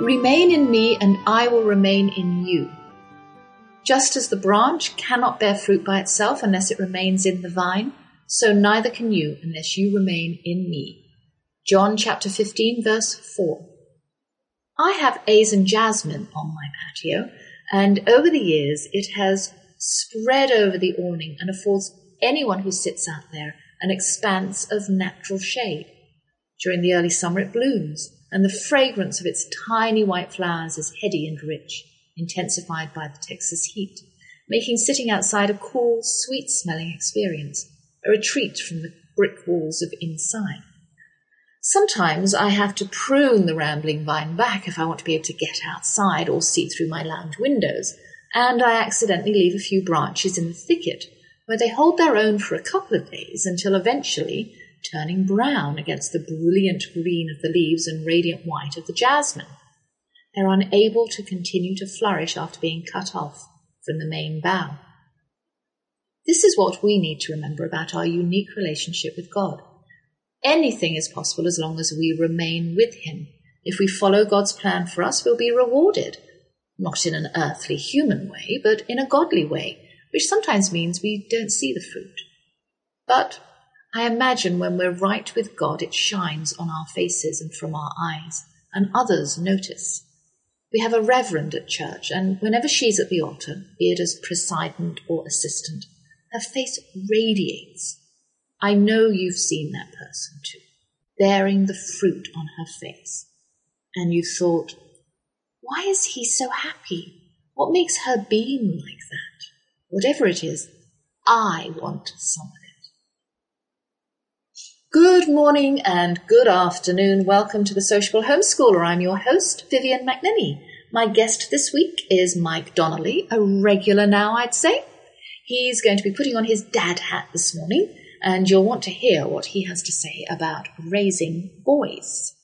Remain in me, and I will remain in you. Just as the branch cannot bear fruit by itself unless it remains in the vine, so neither can you unless you remain in me. John chapter 15, verse 4. I have Asian jasmine on my patio, and over the years it has spread over the awning and affords anyone who sits out there an expanse of natural shade. During the early summer it blooms, and the fragrance of its tiny white flowers is heady and rich, intensified by the Texas heat, making sitting outside a cool, sweet smelling experience, a retreat from the brick walls of inside. Sometimes I have to prune the rambling vine back if I want to be able to get outside or see through my lounge windows, and I accidentally leave a few branches in the thicket, where they hold their own for a couple of days until eventually turning brown against the brilliant green of the leaves and radiant white of the jasmine. They're unable to continue to flourish after being cut off from the main bough. This is what we need to remember about our unique relationship with God. Anything is possible as long as we remain with Him. If we follow God's plan for us, we'll be rewarded. Not in an earthly human way, but in a godly way, which sometimes means we don't see the fruit. But I imagine when we're right with God, it shines on our faces and from our eyes, and others notice. We have a reverend at church, and whenever she's at the altar, be it as president or assistant, her face radiates. I know you've seen that person too, bearing the fruit on her face. And you thought, why is he so happy? What makes her beam like that? Whatever it is, I want some of it. Good morning and good afternoon. Welcome to the Sociable Homeschooler. I'm your host, Vivian McNinney. My guest this week is Mike Donnelly, a regular now, I'd say. He's going to be putting on his dad hat this morning, and you'll want to hear what he has to say about raising boys.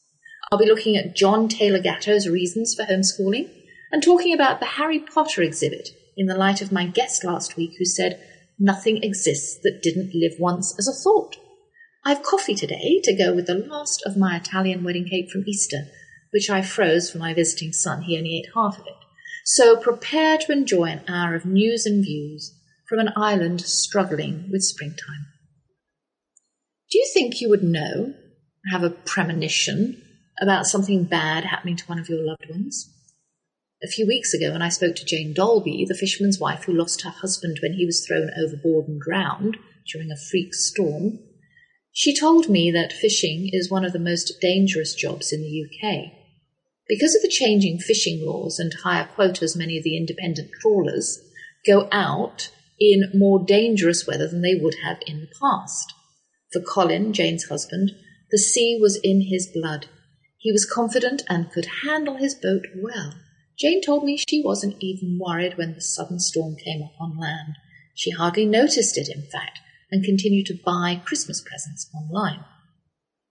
I'll be looking at John Taylor Gatto's reasons for homeschooling and talking about the Harry Potter exhibit in the light of my guest last week who said nothing exists that didn't live once as a thought. I've coffee today to go with the last of my Italian wedding cake from Easter, which I froze for my visiting son. He only ate half of it. So prepare to enjoy an hour of news and views from an island struggling with springtime. Do you think you would know, have a premonition about something bad happening to one of your loved ones? A few weeks ago, when I spoke to Jane Dolby, the fisherman's wife who lost her husband when he was thrown overboard and drowned during a freak storm, she told me that fishing is one of the most dangerous jobs in the UK. Because of the changing fishing laws and higher quotas, many of the independent trawlers go out in more dangerous weather than they would have in the past. For Colin, Jane's husband, the sea was in his blood. He was confident and could handle his boat well. Jane told me she wasn't even worried when the sudden storm came up on land. She hardly noticed it, in fact, and continued to buy Christmas presents online.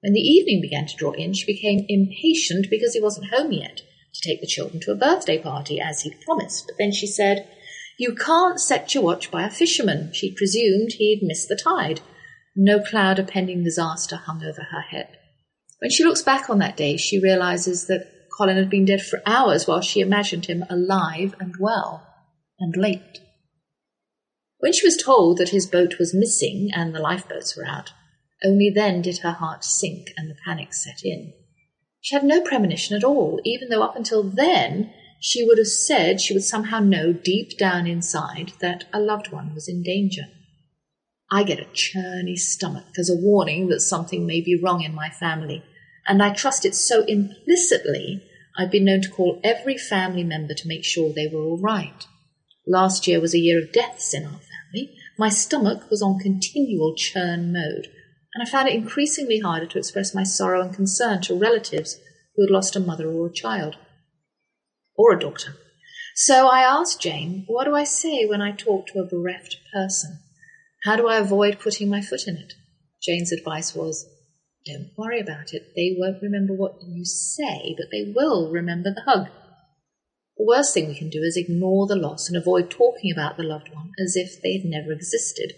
When the evening began to draw in, she became impatient because he wasn't home yet to take the children to a birthday party as he'd promised. But then she said, You can't set your watch by a fisherman. She presumed he'd missed the tide. No cloud of pending disaster hung over her head. When she looks back on that day, she realizes that Colin had been dead for hours while she imagined him alive and well and late. When she was told that his boat was missing and the lifeboats were out, only then did her heart sink and the panic set in. She had no premonition at all, even though up until then she would have said she would somehow know deep down inside that a loved one was in danger. I get a churny stomach as a warning that something may be wrong in my family, and I trust it so implicitly I've been known to call every family member to make sure they were all right. Last year was a year of deaths in our. My stomach was on continual churn mode, and I found it increasingly harder to express my sorrow and concern to relatives who had lost a mother or a child, or a daughter. So I asked Jane, what do I say when I talk to a bereft person? How do I avoid putting my foot in it? Jane's advice was, don't worry about it. They won't remember what you say, but they will remember the hug. The worst thing we can do is ignore the loss and avoid talking about the loved one as if they had never existed.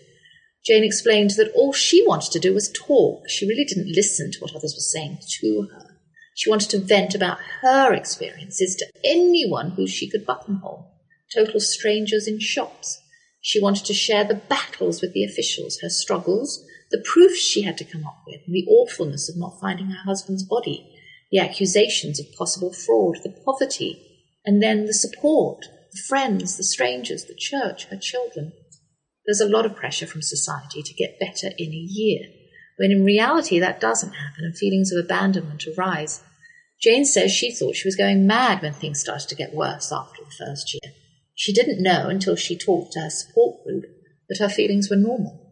Jane explained that all she wanted to do was talk. She really didn't listen to what others were saying to her. She wanted to vent about her experiences to anyone who she could buttonhole, total strangers in shops. She wanted to share the battles with the officials, her struggles, the proofs she had to come up with, the awfulness of not finding her husband's body, the accusations of possible fraud, the poverty, and then the support, the friends, the strangers, the church, her children. There's a lot of pressure from society to get better in a year, when in reality that doesn't happen and feelings of abandonment arise. Jane says she thought she was going mad when things started to get worse after the first year. She didn't know until she talked to her support group that her feelings were normal.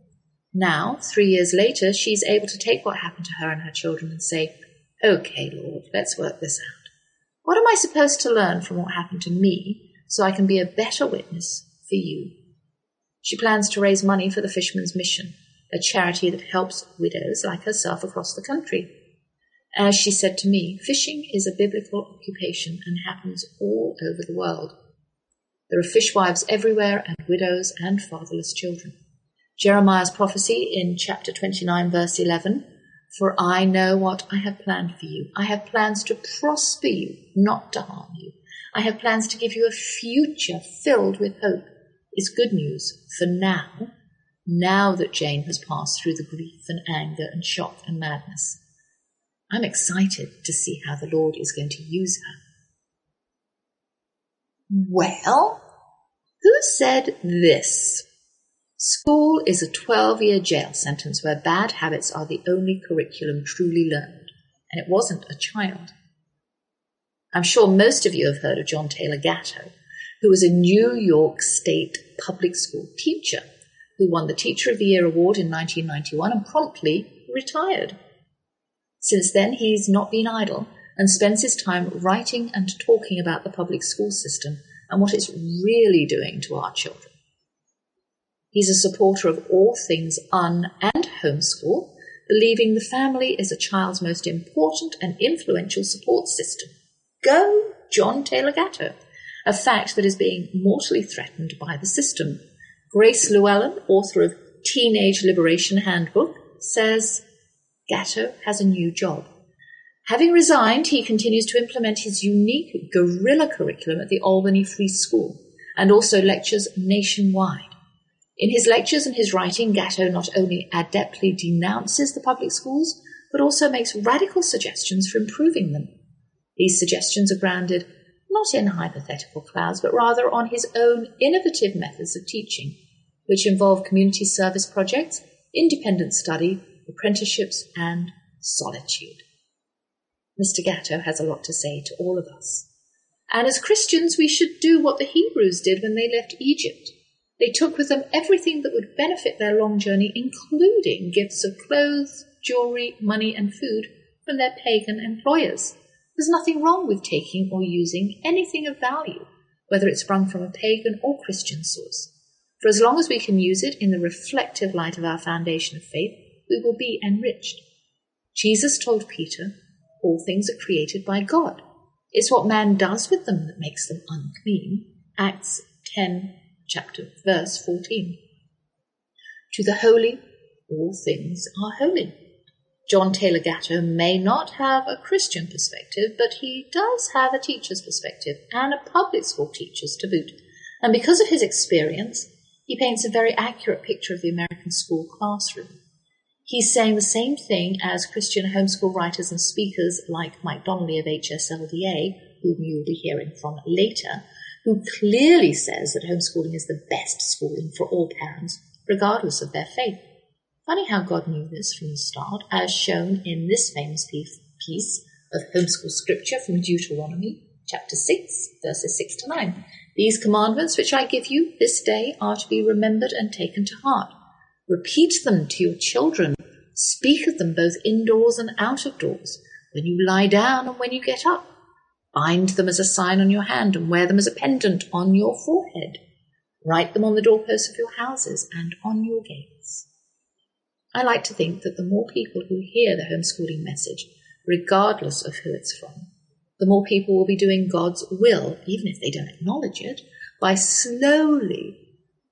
Now, three years later, she's able to take what happened to her and her children and say, Okay, Lord, let's work this out. What am I supposed to learn from what happened to me so I can be a better witness for you? She plans to raise money for the Fisherman's Mission, a charity that helps widows like herself across the country. As she said to me, fishing is a biblical occupation and happens all over the world. There are fishwives everywhere and widows and fatherless children. Jeremiah's prophecy in chapter 29, verse 11 For I know what I have planned for you. I have plans to prosper you, not to harm you. I have plans to give you a future filled with hope is good news for now, now that Jane has passed through the grief and anger and shock and madness. I'm excited to see how the Lord is going to use her. Well, who said this? School is a 12 year jail sentence where bad habits are the only curriculum truly learned, and it wasn't a child. I'm sure most of you have heard of John Taylor Gatto, who was a New York State public school teacher who won the Teacher of the Year award in 1991 and promptly retired. Since then, he's not been idle and spends his time writing and talking about the public school system and what it's really doing to our children. He's a supporter of all things un and homeschool, believing the family is a child's most important and influential support system. Go, John Taylor Gatto a fact that is being mortally threatened by the system. Grace Llewellyn, author of Teenage Liberation Handbook, says Gatto has a new job. Having resigned, he continues to implement his unique guerrilla curriculum at the Albany Free School and also lectures nationwide. In his lectures and his writing, Gatto not only adeptly denounces the public schools, but also makes radical suggestions for improving them. These suggestions are grounded not in hypothetical clouds, but rather on his own innovative methods of teaching, which involve community service projects, independent study, apprenticeships, and solitude. Mr. Gatto has a lot to say to all of us. And as Christians, we should do what the Hebrews did when they left Egypt. They took with them everything that would benefit their long journey, including gifts of clothes, jewelry, money, and food from their pagan employers. There's nothing wrong with taking or using anything of value, whether it's sprung from a pagan or Christian source. For as long as we can use it in the reflective light of our foundation of faith, we will be enriched. Jesus told Peter, All things are created by God. It's what man does with them that makes them unclean. Acts 10, chapter, verse 14. To the holy, all things are holy. John Taylor Gatto may not have a Christian perspective, but he does have a teacher's perspective and a public school teacher's to boot. And because of his experience, he paints a very accurate picture of the American school classroom. He's saying the same thing as Christian homeschool writers and speakers like Mike Donnelly of HSLDA, whom you'll be hearing from later, who clearly says that homeschooling is the best schooling for all parents, regardless of their faith. Funny how God knew this from the start, as shown in this famous piece of homeschool scripture from Deuteronomy chapter 6, verses 6 to 9. These commandments which I give you this day are to be remembered and taken to heart. Repeat them to your children. Speak of them both indoors and out of doors. when you lie down and when you get up. Bind them as a sign on your hand and wear them as a pendant on your forehead. Write them on the doorposts of your houses and on your gates. I like to think that the more people who hear the homeschooling message, regardless of who it's from, the more people will be doing God's will, even if they don't acknowledge it, by slowly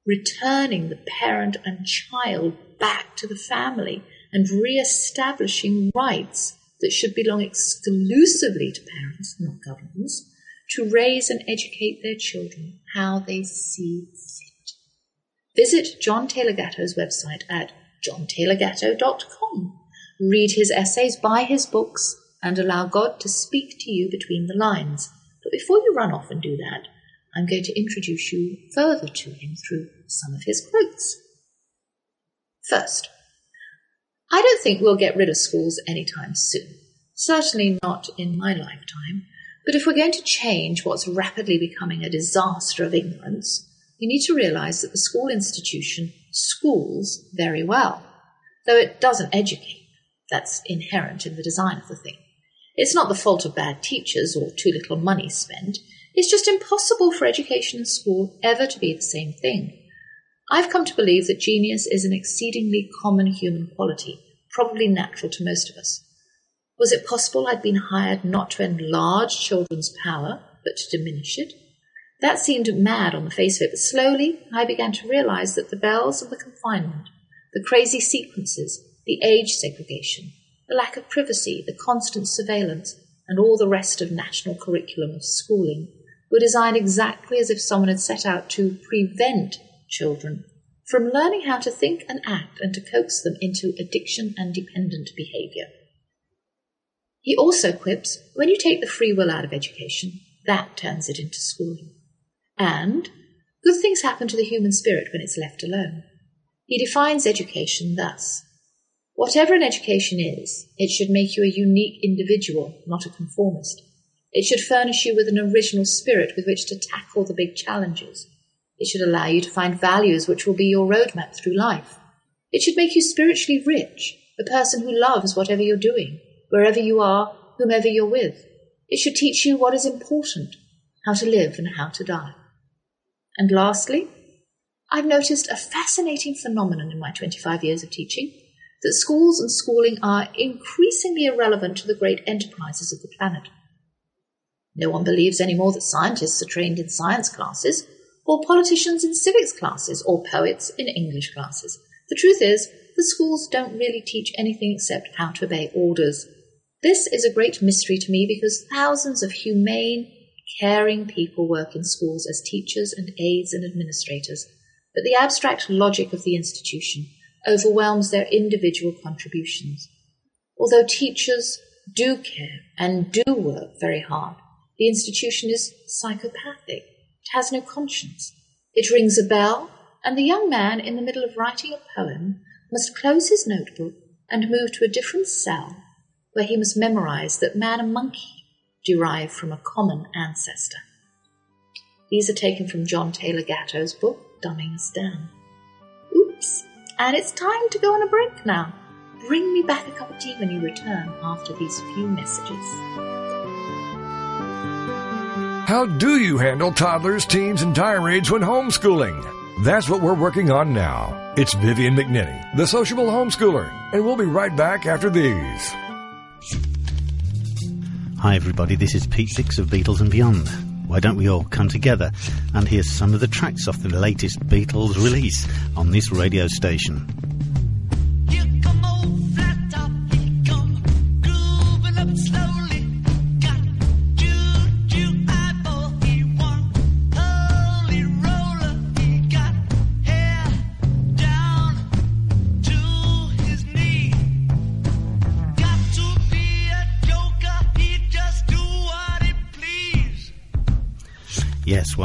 returning the parent and child back to the family and re-establishing rights that should belong exclusively to parents, not governments, to raise and educate their children how they see fit. Visit John Taylor Gatto's website at johntaylorgatto.com. Read his essays, buy his books, and allow God to speak to you between the lines. But before you run off and do that, I'm going to introduce you further to him through some of his quotes. First, I don't think we'll get rid of schools anytime soon. Certainly not in my lifetime. But if we're going to change what's rapidly becoming a disaster of ignorance, we need to realize that the school institution schools very well, though it doesn't educate. That's inherent in the design of the thing. It's not the fault of bad teachers or too little money spent. It's just impossible for education and school ever to be the same thing. I've come to believe that genius is an exceedingly common human quality, probably natural to most of us. Was it possible I'd been hired not to enlarge children's power, but to diminish it? That seemed mad on the face of it, but slowly I began to realize that the bells and the confinement, the crazy sequences, the age segregation, the lack of privacy, the constant surveillance, and all the rest of national curriculum of schooling were designed exactly as if someone had set out to prevent children from learning how to think and act and to coax them into addiction and dependent behavior. He also quips when you take the free will out of education, that turns it into schooling. And good things happen to the human spirit when it's left alone. He defines education thus Whatever an education is, it should make you a unique individual, not a conformist. It should furnish you with an original spirit with which to tackle the big challenges. It should allow you to find values which will be your roadmap through life. It should make you spiritually rich, a person who loves whatever you're doing, wherever you are, whomever you're with. It should teach you what is important, how to live and how to die. And lastly, I've noticed a fascinating phenomenon in my 25 years of teaching that schools and schooling are increasingly irrelevant to the great enterprises of the planet. No one believes anymore that scientists are trained in science classes, or politicians in civics classes, or poets in English classes. The truth is, the schools don't really teach anything except how to obey orders. This is a great mystery to me because thousands of humane, caring people work in schools as teachers and aides and administrators. But the abstract logic of the institution overwhelms their individual contributions. Although teachers do care and do work very hard, the institution is psychopathic. It has no conscience. It rings a bell, and the young man in the middle of writing a poem must close his notebook and move to a different cell where he must memorize that man and monkey derive from a common ancestor. These are taken from John Taylor Gatto's book, Dumbing Us Down. Oops, and it's time to go on a break now. Bring me back a cup of tea when you return after these few messages. How do you handle toddlers, teens, and tirades when homeschooling? That's what we're working on now. It's Vivian McNinney, the sociable homeschooler, and we'll be right back after these. Hi, everybody, this is Pete Six of Beatles and Beyond. Why don't we all come together and hear some of the tracks off the latest Beatles release on this radio station?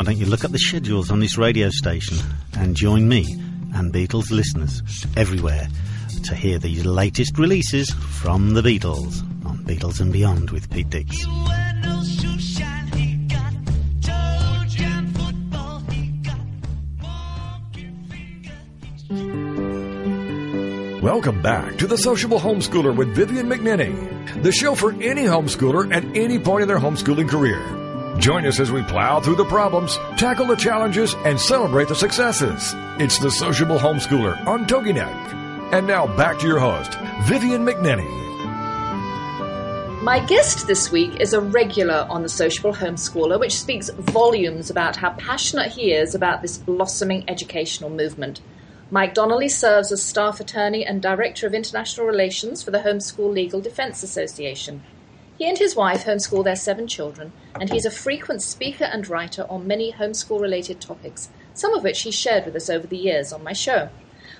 Why don't you look up the schedules on this radio station and join me and Beatles listeners everywhere to hear the latest releases from the Beatles on Beatles and Beyond with Pete Dix. Welcome back to The Sociable Homeschooler with Vivian McNinney. the show for any homeschooler at any point in their homeschooling career. Join us as we plow through the problems, tackle the challenges, and celebrate the successes. It's the Sociable Homeschooler on TogiNet. And now back to your host, Vivian McNinney. My guest this week is a regular on the Sociable Homeschooler, which speaks volumes about how passionate he is about this blossoming educational movement. Mike Donnelly serves as staff attorney and director of international relations for the Homeschool Legal Defense Association. He and his wife homeschool their seven children, and he's a frequent speaker and writer on many homeschool related topics, some of which he shared with us over the years on my show.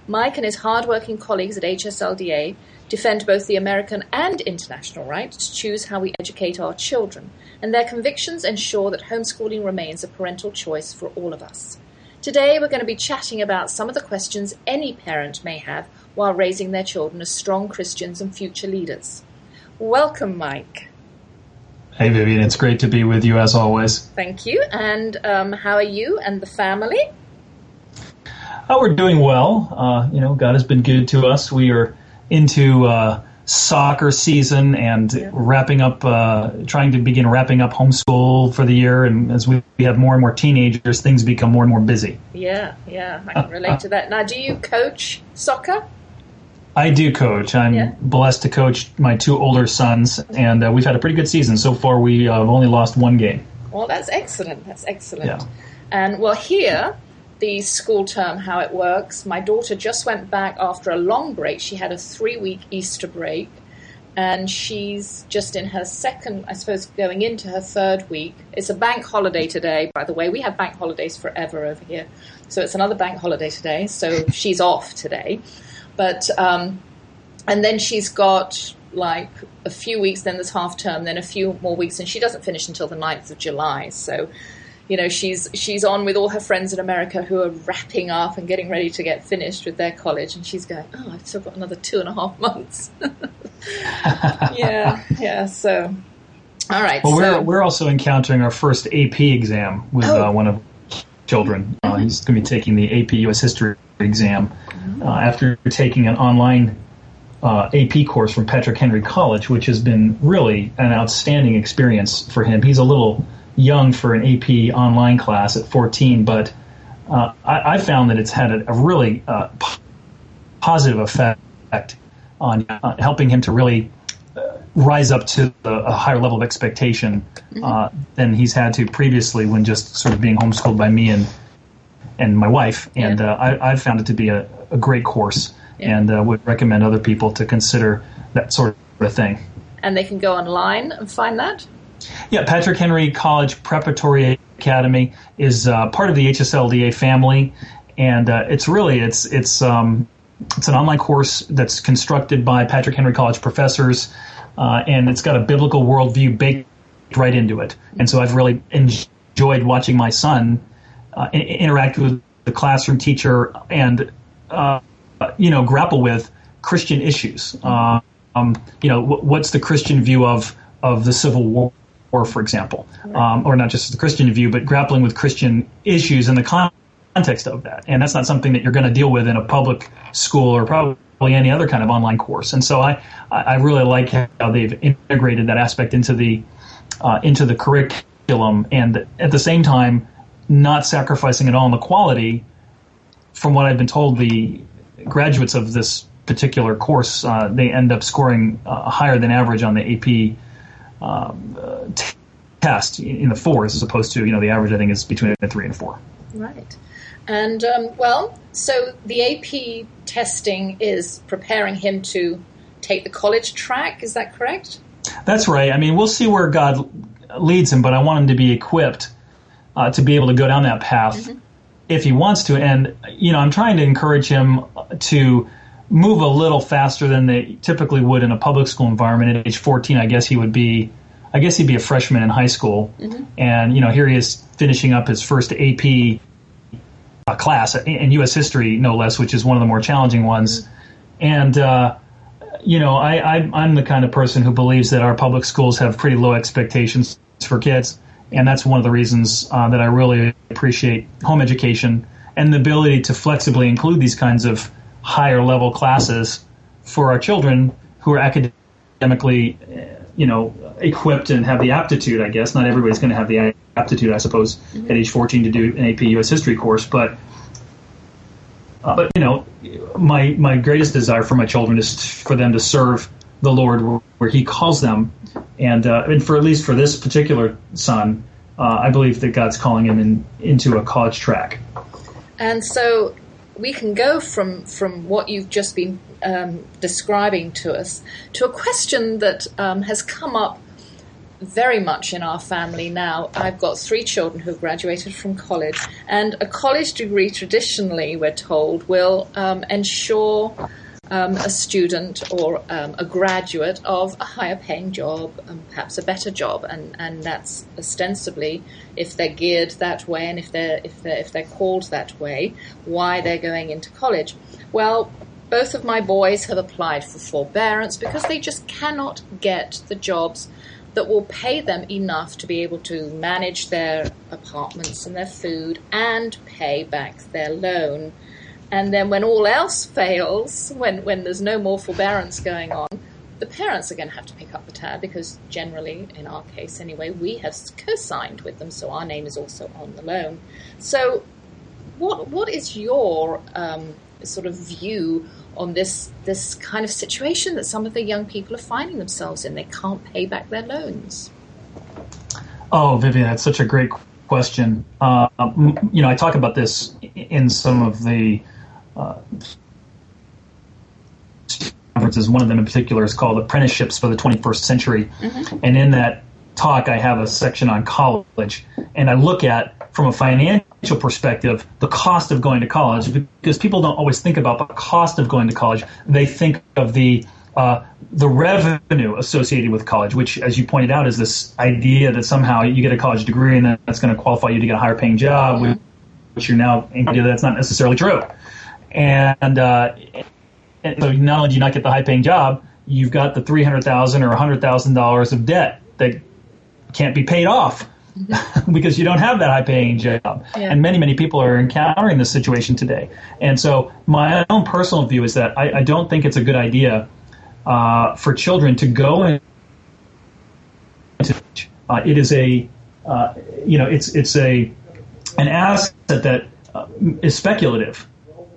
Mike and his hard-working colleagues at HSLDA defend both the American and international right to choose how we educate our children, and their convictions ensure that homeschooling remains a parental choice for all of us. Today, we're going to be chatting about some of the questions any parent may have while raising their children as strong Christians and future leaders. Welcome, Mike. Hey, Vivian, it's great to be with you as always. Thank you. And um, how are you and the family? Oh, we're doing well. Uh, you know, God has been good to us. We are into uh, soccer season and yeah. wrapping up, uh, trying to begin wrapping up homeschool for the year. And as we, we have more and more teenagers, things become more and more busy. Yeah, yeah, I can relate to that. Now, do you coach soccer? I do coach. I'm yeah. blessed to coach my two older sons, and uh, we've had a pretty good season so far. We uh, have only lost one game. Well, that's excellent. That's excellent. Yeah. And well, here the school term, how it works. My daughter just went back after a long break. She had a three week Easter break, and she's just in her second, I suppose, going into her third week. It's a bank holiday today, by the way. We have bank holidays forever over here. So it's another bank holiday today. So she's off today. But, um, and then she's got like a few weeks, then there's half term, then a few more weeks, and she doesn't finish until the 9th of July. So you know she's she's on with all her friends in America who are wrapping up and getting ready to get finished with their college, and she's going, "Oh, I've still got another two and a half months." yeah, yeah. So, all right. Well, so, we're we're also encountering our first AP exam with oh. uh, one of children. Uh, mm-hmm. he's going to be taking the AP U.S. History exam mm-hmm. uh, after taking an online. Uh, AP course from Patrick Henry College, which has been really an outstanding experience for him. He's a little young for an AP online class at 14, but uh, I, I, found that it's had a, a really uh, positive effect on uh, helping him to really uh, rise up to the, a higher level of expectation mm-hmm. Uh, than he's had to previously when just sort of being homeschooled by me and and my wife. And yeah. Uh, I, have found it to be a, a great course yeah. and would recommend other people to consider that sort of thing. And they can go online and find that? Yeah, Patrick Henry College Preparatory Academy is uh, part of the HSLDA family, and uh, it's really it's it's um, it's an online course that's constructed by Patrick Henry College professors, uh, and it's got a biblical worldview baked right into it. And so I've really enjoyed watching my son uh, interact with the classroom teacher and uh, you know grapple with Christian issues. Uh, um, you know, what's the Christian view of of the Civil War? War, for example, um, or not just the Christian view, but grappling with Christian issues in the context of that. And that's not something that you're going to deal with in a public school or probably any other kind of online course. And so I, I really like how they've integrated that aspect into the uh, into the curriculum, and at the same time, not sacrificing at all on the quality. From what I've been told, the graduates of this particular course uh, they end up scoring uh, higher than average on the AP um, uh, t- test in the fours as opposed to you know the average I think is between a three and a four. Right, and um, well, so the AP testing is preparing him to take the college track. Is that correct? That's right. I mean, we'll see where God leads him, but I want him to be equipped uh, to be able to go down that path mm-hmm. if he wants to. And you know, I'm trying to encourage him to move a little faster than they typically would in a public school environment. At age 14, I guess he would be, I guess he'd be a freshman in high school, mm-hmm. and you know here he is finishing up his first AP uh, class in U.S. history, no less, which is one of the more challenging ones. Mm-hmm. And uh, you know, I, I am the kind of person who believes that our public schools have pretty low expectations for kids, and that's one of the reasons uh, that I really appreciate home education and the ability to flexibly include these kinds of higher level classes for our children who are academically uh, you know, equipped and have the aptitude. I guess not everybody's going to have the aptitude, I suppose, mm-hmm. at age 14 to do an AP U.S. history course, but. Uh, but you know, my my greatest desire for my children is for them to serve the Lord where, where He calls them, and uh, and for at least for this particular son, uh, I believe that God's calling him in, into a college track. And so we can go from from what you've just been um, describing to us to a question that um, has come up very much in our family now. I've got three children who graduated from college, and a college degree traditionally, we're told, will um, ensure um, a student or um, a graduate of a higher paying job, um, perhaps a better job, and, and that's ostensibly if they're geared that way and if they're if they're if they're called that way, why they're going into college. Well, both of my boys have applied for forbearance because they just cannot get the jobs that will pay them enough to be able to manage their apartments and their food and pay back their loan. And then when all else fails, when, when there's no more forbearance going on, the parents are going to have to pick up the tab because generally, in our case anyway, we have co-signed with them, so our name is also on the loan. So, what what is your um, sort of view on this this kind of situation that some of the young people are finding themselves in? They can't pay back their loans. Oh, Vivian, that's such a great question. Uh, you know, I talk about this in some of the conferences. One of them in particular is called Apprenticeships for the 21st Century. Mm-hmm. And in that talk, I have a section on college. And I look at, from a financial perspective, the cost of going to college because people don't always think about the cost of going to college. They think of the uh, the revenue associated with college, which, as you pointed out, is this idea that somehow you get a college degree and that's going to qualify you to get a higher paying job, mm-hmm. which you're now idea that's not necessarily true and, uh, and so not only do you not get the high paying job, you've got the three hundred thousand or hundred thousand dollars of debt that can't be paid off because you don't have that high paying job. Yeah. And many, many people are encountering this situation today. And so my own personal view is that I, I don't think it's a good idea uh, for children to go into uh, it is a uh, you know it's it's a an asset that uh, is speculative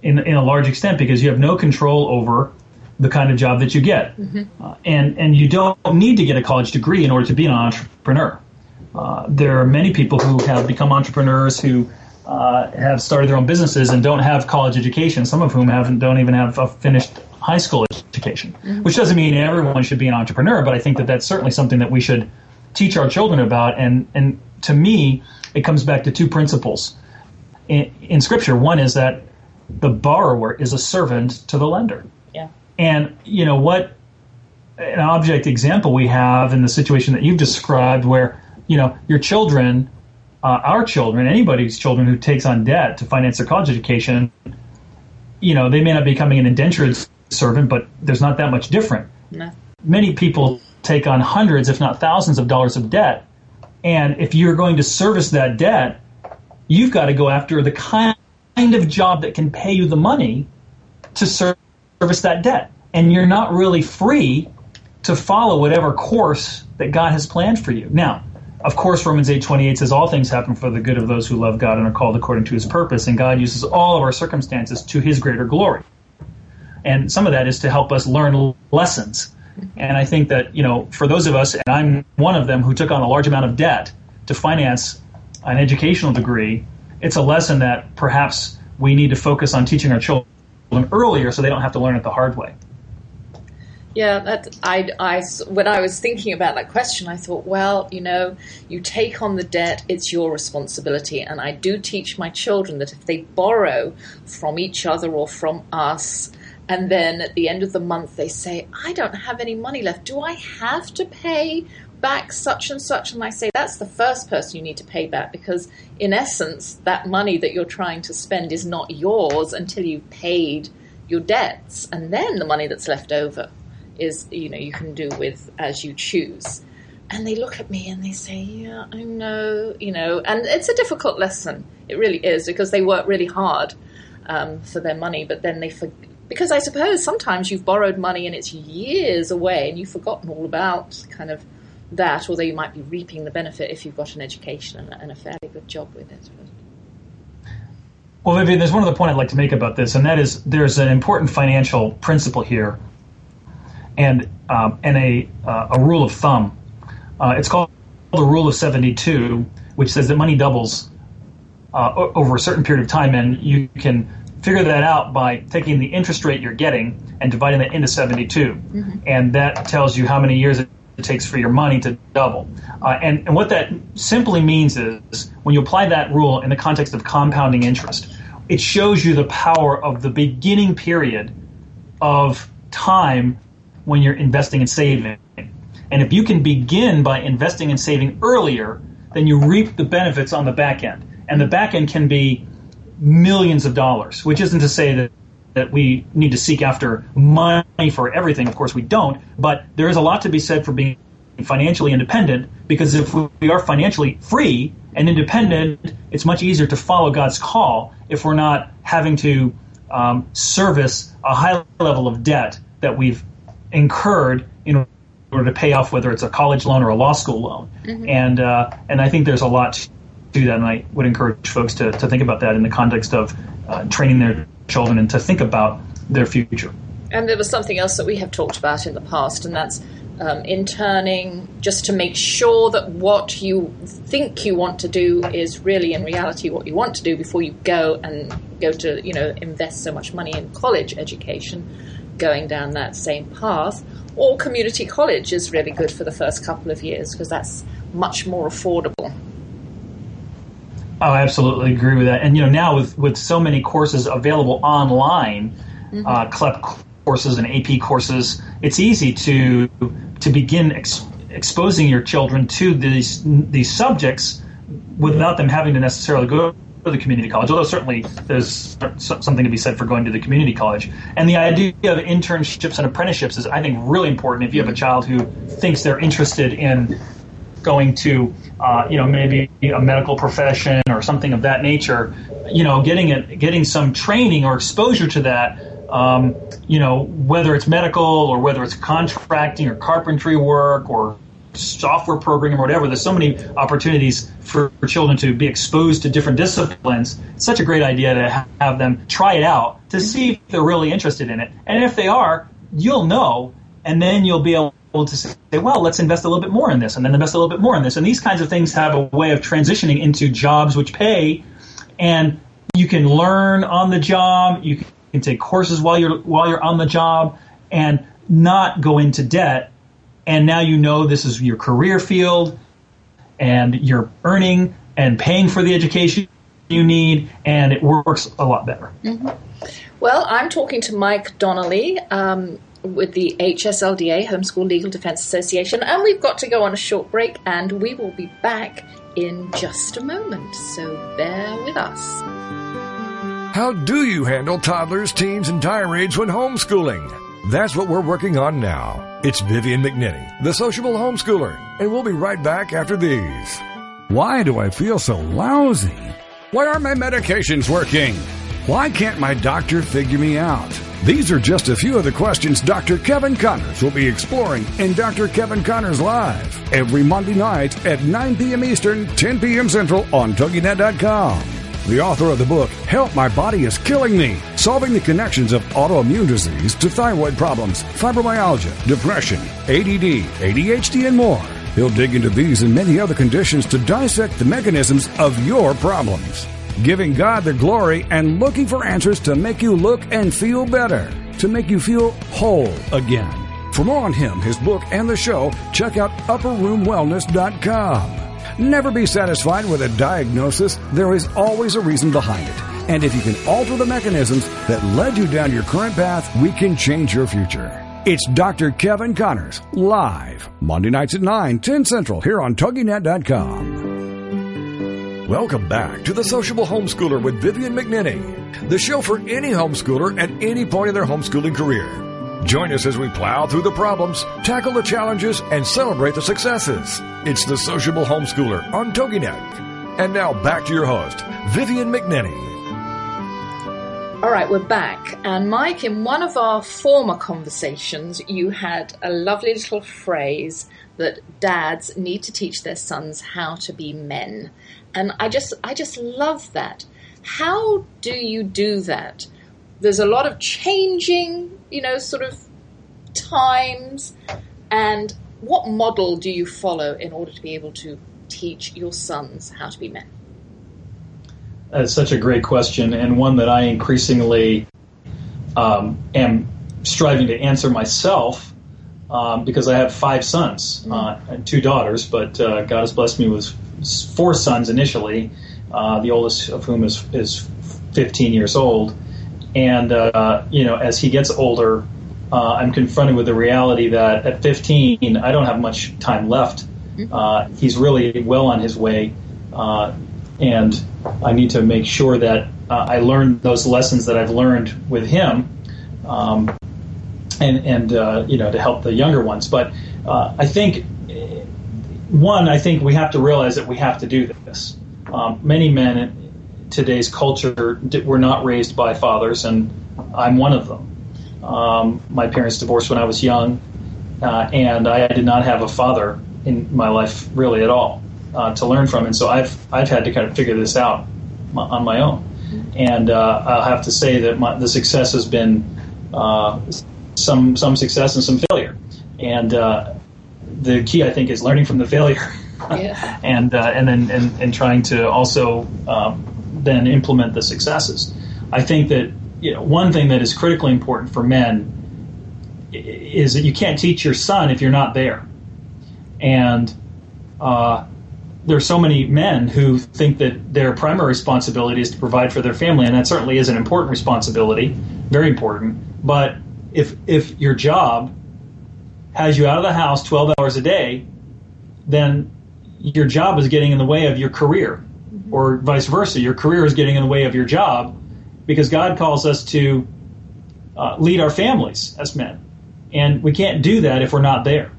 in, in a large extent because you have no control over the kind of job that you get. Mm-hmm. Uh, and, and you don't need to get a college degree in order to be an entrepreneur. Uh, there are many people who have become entrepreneurs who uh, have started their own businesses and don't have college education, some of whom haven't, don't even have a finished high school education, mm-hmm. which doesn't mean everyone should be an entrepreneur, but I think that that's certainly something that we should teach our children about. And, and to me, it comes back to two principles in, in Scripture. One is that the borrower is a servant to the lender. Yeah. And you know what an object example we have in the situation that you've described where you know your children uh, our children anybody's children who takes on debt to finance their college education you know they may not be becoming an indentured servant but there's not that much different no. many people take on hundreds if not thousands of dollars of debt and if you're going to service that debt you've got to go after the kind kind of job that can pay you the money to service that debt. And you're not really free to follow whatever course that God has planned for you. Now, of course, Romans 8:28 says all things happen for the good of those who love God and are called according to his purpose, and God uses all of our circumstances to his greater glory. And some of that is to help us learn lessons. And I think that, you know, for those of us, and I'm one of them who took on a large amount of debt to finance an educational degree it's a lesson that perhaps we need to focus on teaching our children earlier so they don't have to learn it the hard way. Yeah, that I, I, when I was thinking about that question, I thought, well, you know, you take on the debt, it's your responsibility. And I do teach my children that if they borrow from each other or from us, and then at the end of the month they say, I don't have any money left, do I have to pay back such and such. And I say, that's the first person you need to pay back because, in essence, that money that you're trying to spend is not yours until you've paid your debts. And then the money that's left over is, you know, you can do with as you choose. And they look at me and they say, yeah, I know, you know, and it's a difficult lesson. It really is because they work really hard um, for their money, but then they for- because I suppose sometimes you've borrowed money and it's years away and you've forgotten all about kind of that, although you might be reaping the benefit if you've got an education and, and a fairly good job with it. Well, Vivian, there's one other point I'd like to make about this, and that is there's an important financial principle here, and um, and a uh, a rule of thumb. Uh, it's called the rule of 72, which says that money doubles uh, over a certain period of time, and you can figure that out by taking the interest rate you're getting and dividing that into 72, mm-hmm. and that tells you how many years it it takes for your money to double. Uh, and, and what that simply means is when you apply that rule in the context of compounding interest, it shows you the power of the beginning period of time when you're investing and saving. And if you can begin by investing and saving earlier, then you reap the benefits on the back end. And the back end can be millions of dollars, which isn't to say that that we need to seek after money for everything. Of course, we don't. But there is a lot to be said for being financially independent because if we are financially free and independent, it's much easier to follow God's call if we're not having to um, service a high level of debt that we've incurred in order to pay off whether it's a college loan or a law school loan. Mm-hmm. And uh, and I think there's a lot to that, and I would encourage folks to, to think about that in the context of uh, training their children and to think about their future. And there was something else that we have talked about in the past, and that's um, interning, just to make sure that what you think you want to do is really in reality what you want to do before you go and go to, you know, invest so much money in college education, going down that same path. Or community college is really good for the first couple of years because that's much more affordable. Oh, I absolutely agree with that. And you know, now with with so many courses available online, mm-hmm. uh, CLEP courses and AP courses, it's easy to to begin ex- exposing your children to these these subjects without them having to necessarily go to the community college. Although certainly there's something to be said for going to the community college. And the idea of internships and apprenticeships is, I think, really important. If you have a child who thinks they're interested in going to, uh, you know, maybe a medical profession or something of that nature, you know, getting it, getting some training or exposure to that, um, you know, whether it's medical or whether it's contracting or carpentry work or software programming or whatever. There's so many opportunities for, for children to be exposed to different disciplines. It's such a great idea to ha- have them try it out to see if they're really interested in it. And if they are, you'll know, and then you'll be able to say, well, let's invest a little bit more in this, and then invest a little bit more in this. And these kinds of things have a way of transitioning into jobs which pay, and you can learn on the job. You can take courses while you're while you're on the job, and not go into debt. And now you know this is your career field, and you're earning and paying for the education you need, and it works a lot better. Mm-hmm. Well, I'm talking to Mike Donnelly. Um, with the HSLDA, Homeschool Legal Defense Association, and we've got to go on a short break, and we will be back in just a moment, so bear with us. How do you handle toddlers, teens, and tirades when homeschooling? That's what we're working on now. It's Vivian McNinney, the sociable homeschooler, and we'll be right back after these. Why do I feel so lousy? Why aren't my medications working? Why can't my doctor figure me out? These are just a few of the questions Dr. Kevin Connors will be exploring in Dr. Kevin Connors Live every Monday night at 9 p.m. Eastern, 10 p.m. Central on TogiNet.com. The author of the book, Help My Body is Killing Me, solving the connections of autoimmune disease to thyroid problems, fibromyalgia, depression, ADD, ADHD, and more. He'll dig into these and many other conditions to dissect the mechanisms of your problems giving God the glory and looking for answers to make you look and feel better, to make you feel whole again. For more on him, his book, and the show, check out upperroomwellness.com. Never be satisfied with a diagnosis, there is always a reason behind it. And if you can alter the mechanisms that led you down your current path, we can change your future. It's Dr. Kevin Connors, live, Monday nights at 9, 10 Central, here on TogiNet.com. Welcome back to The Sociable Homeschooler with Vivian McNinney, the show for any homeschooler at any point in their homeschooling career. Join us as we plow through the problems, tackle the challenges, and celebrate the successes. It's The Sociable Homeschooler on TogiNet. And now back to your host, Vivian McNinney. All right, we're back. And Mike, in one of our former conversations, you had a lovely little phrase that dads need to teach their sons how to be men. And I just I just love that. How do you do that? There's a lot of changing, you know, sort of times and what model do you follow in order to be able to teach your sons how to be men? That's such a great question, and one that I increasingly um, am striving to answer myself um, because I have five sons mm-hmm. uh, and two daughters, but uh, God has blessed me with four sons initially, uh, the oldest of whom is, is 15 years old. And, uh, you know, as he gets older, uh, I'm confronted with the reality that at 15, I don't have much time left. Mm-hmm. Uh, he's really well on his way and I need to make sure that uh, I learn those lessons that I've learned with him, um, and and uh, you know to help the younger ones. But uh, I think one, I think we have to realize that we have to do this. Um, many men in today's culture were not raised by fathers, and I'm one of them. Um, my parents divorced when I was young, uh, and I did not have a father in my life really at all uh, to learn from. And so I've I've had to kind of figure this out on my own. And uh, I'll have to say that my, the success has been uh, some some success and some failure. And uh, the key, I think, is learning from the failure, yeah. and uh, and then and, and trying to also um, then implement the successes. I think that you know one thing that is critically important for men is that you can't teach your son if you're not there, and uh, there are so many men who think that their primary responsibility is to provide for their family, and that certainly is an important responsibility, very important. But if if your job has you out of the house 12 hours a day, then your job is getting in the way of your career, or vice versa. Your career is getting in the way of your job because God calls us to uh, lead our families as men, and we can't do that if we're not there.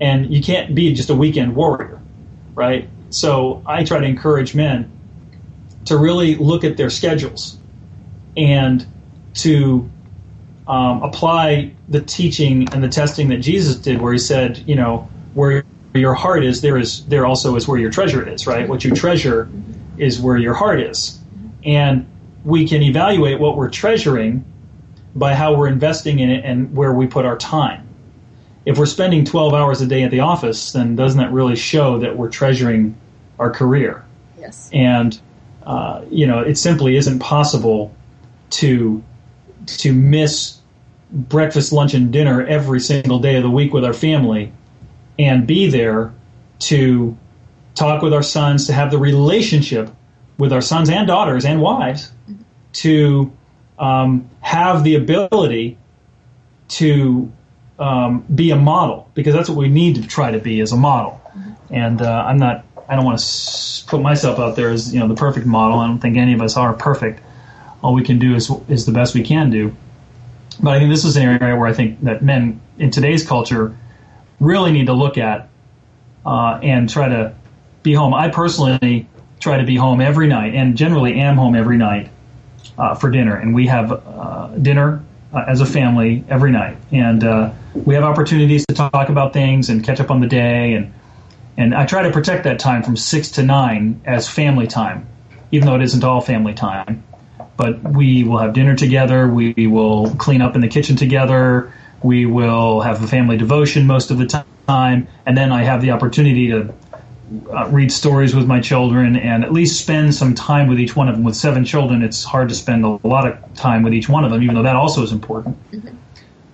And you can't be just a weekend warrior, right? So I try to encourage men to really look at their schedules and to um, apply the teaching and the testing that Jesus did, where he said, you know, where your heart is, there is there also is where your treasure is, right? What you treasure is where your heart is, and we can evaluate what we're treasuring by how we're investing in it and where we put our time. If we're spending 12 hours a day at the office, then doesn't that really show that we're treasuring our career. Yes. And uh, you know, it simply isn't possible to to miss breakfast, lunch, and dinner every single day of the week with our family, and be there to talk with our sons, to have the relationship with our sons and daughters and wives, mm-hmm. to um, have the ability to um, be a model because that's what we need to try to be as a model. Mm-hmm. And uh, I'm not I don't want to put myself out there as you know the perfect model. I don't think any of us are perfect. All we can do is is the best we can do. But I think this is an area where I think that men in today's culture really need to look at uh, and try to be home. I personally try to be home every night, and generally am home every night uh, for dinner. And we have uh, dinner uh, as a family every night, and uh, we have opportunities to talk about things and catch up on the day and and I try to protect that time from six to nine as family time, even though it isn't all family time. But we will have dinner together. We will clean up in the kitchen together. We will have a family devotion most of the time. And then I have the opportunity to uh, read stories with my children and at least spend some time with each one of them. With seven children, it's hard to spend a lot of time with each one of them, even though that also is important. Mm-hmm.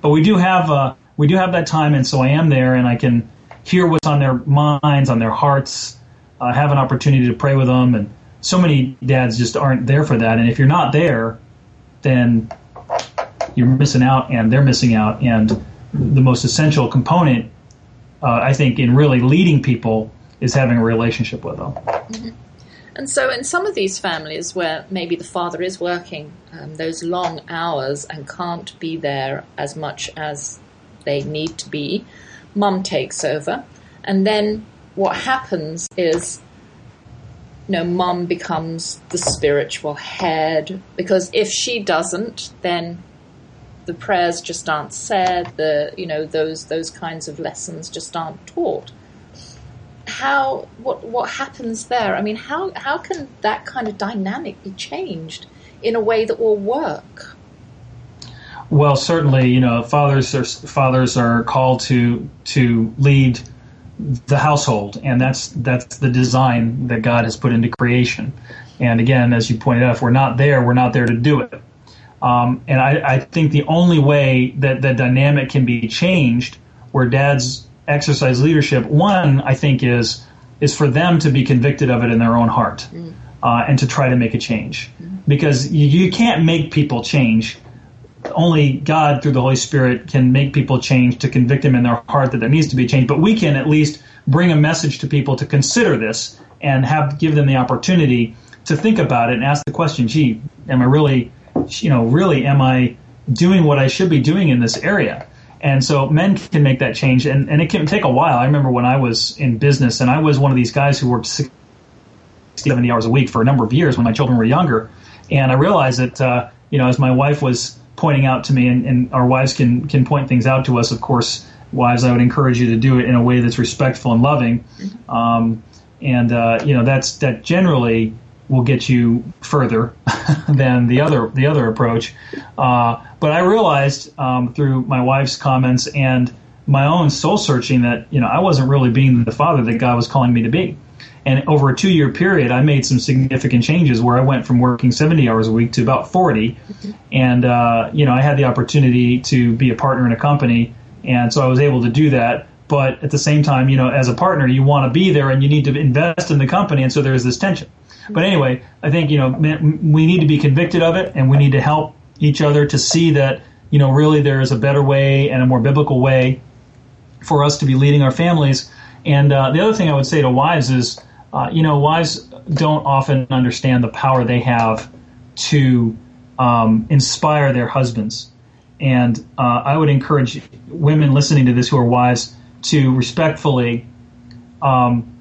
But we do have uh, we do have that time, and so I am there, and I can hear what's on their minds, on their hearts, uh, have an opportunity to pray with them. And so many dads just aren't there for that. And if you're not there, then you're missing out, and they're missing out. And the most essential component, uh, I think, in really leading people is having a relationship with them. Mm-hmm. And so, in some of these families where maybe the father is working um, those long hours and can't be there as much as they need to be, mum takes over. And then what happens is you know, mum becomes the spiritual head because if she doesn't, then the prayers just aren't said. The you know those those kinds of lessons just aren't taught. How what what happens there? I mean, how how can that kind of dynamic be changed in a way that will work? Well, certainly, you know, fathers are fathers are called to to lead the household, and that's that's the design that God has put into creation. And again, as you pointed out, if we're not there, we're not there to do it. Um, and I, I, think the only way that the dynamic can be changed, where dads exercise leadership, one I think is is for them to be convicted of it in their own heart, mm. uh, and to try to make a change, mm. because you, you can't make people change only God through the Holy Spirit can make people change to convict them in their heart that there needs to be change. But we can at least bring a message to people to consider this and have give them the opportunity to think about it and ask the question, gee, am I really, you know, really am I doing what I should be doing in this area? And so men can make that change, and, and it can take a while. I remember when I was in business, and I was one of these guys who worked 60, 70 hours a week for a number of years when my children were younger. And I realized that, uh, you know, as my wife was pointing out to me, and, and our wives can can point things out to us. Of course, wives, I would encourage you to do it in a way that's respectful and loving, um, and uh, you know that's that generally will get you further than the other the other approach. Uh, but I realized um, through my wife's comments and my own soul searching that you know I wasn't really being the father that God was calling me to be. And over a two year period, I made some significant changes where I went from working 70 hours a week to about 40. And, uh, you know, I had the opportunity to be a partner in a company. And so I was able to do that. But at the same time, you know, as a partner, you want to be there and you need to invest in the company. And so there's this tension. But anyway, I think, you know, we need to be convicted of it and we need to help each other to see that, you know, really there is a better way and a more biblical way for us to be leading our families. And uh, the other thing I would say to wives is, uh, you know, wives don't often understand the power they have to um, inspire their husbands. And uh, I would encourage women listening to this who are wives to respectfully um,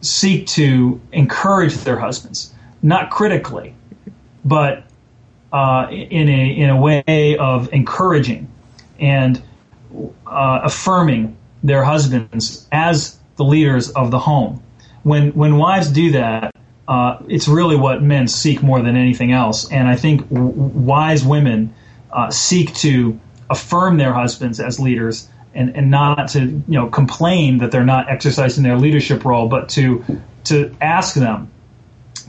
seek to encourage their husbands, not critically, but uh, in a in a way of encouraging and uh, affirming their husbands as the leaders of the home. When when wives do that, uh, it's really what men seek more than anything else. And I think w- wise women uh, seek to affirm their husbands as leaders and, and not to you know complain that they're not exercising their leadership role, but to to ask them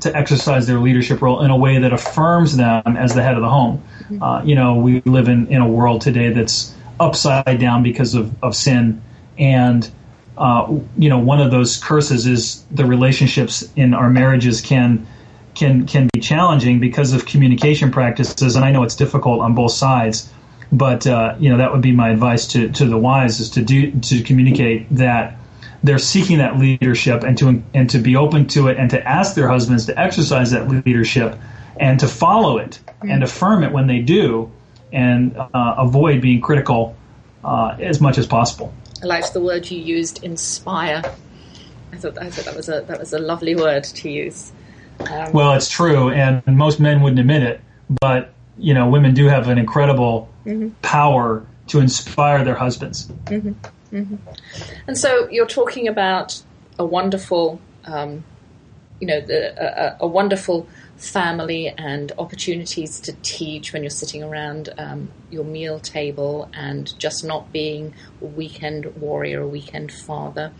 to exercise their leadership role in a way that affirms them as the head of the home. Mm-hmm. Uh, you know, we live in, in a world today that's upside down because of, of sin and uh, you know, one of those curses is the relationships in our marriages can can can be challenging because of communication practices, and I know it's difficult on both sides. But uh, you know, that would be my advice to, to the wives is to do to communicate that they're seeking that leadership and to and to be open to it and to ask their husbands to exercise that leadership and to follow it and affirm it when they do and uh, avoid being critical uh, as much as possible. I liked the word you used, inspire. I thought I thought that was a that was a lovely word to use. Um, well, it's true, and most men wouldn't admit it, but you know, women do have an incredible mm-hmm. power to inspire their husbands. Mm-hmm. Mm-hmm. And so you're talking about a wonderful, um, you know, the, a, a, wonderful family and opportunities to teach when you're sitting around um, your meal table and just not being a weekend warrior, a weekend father.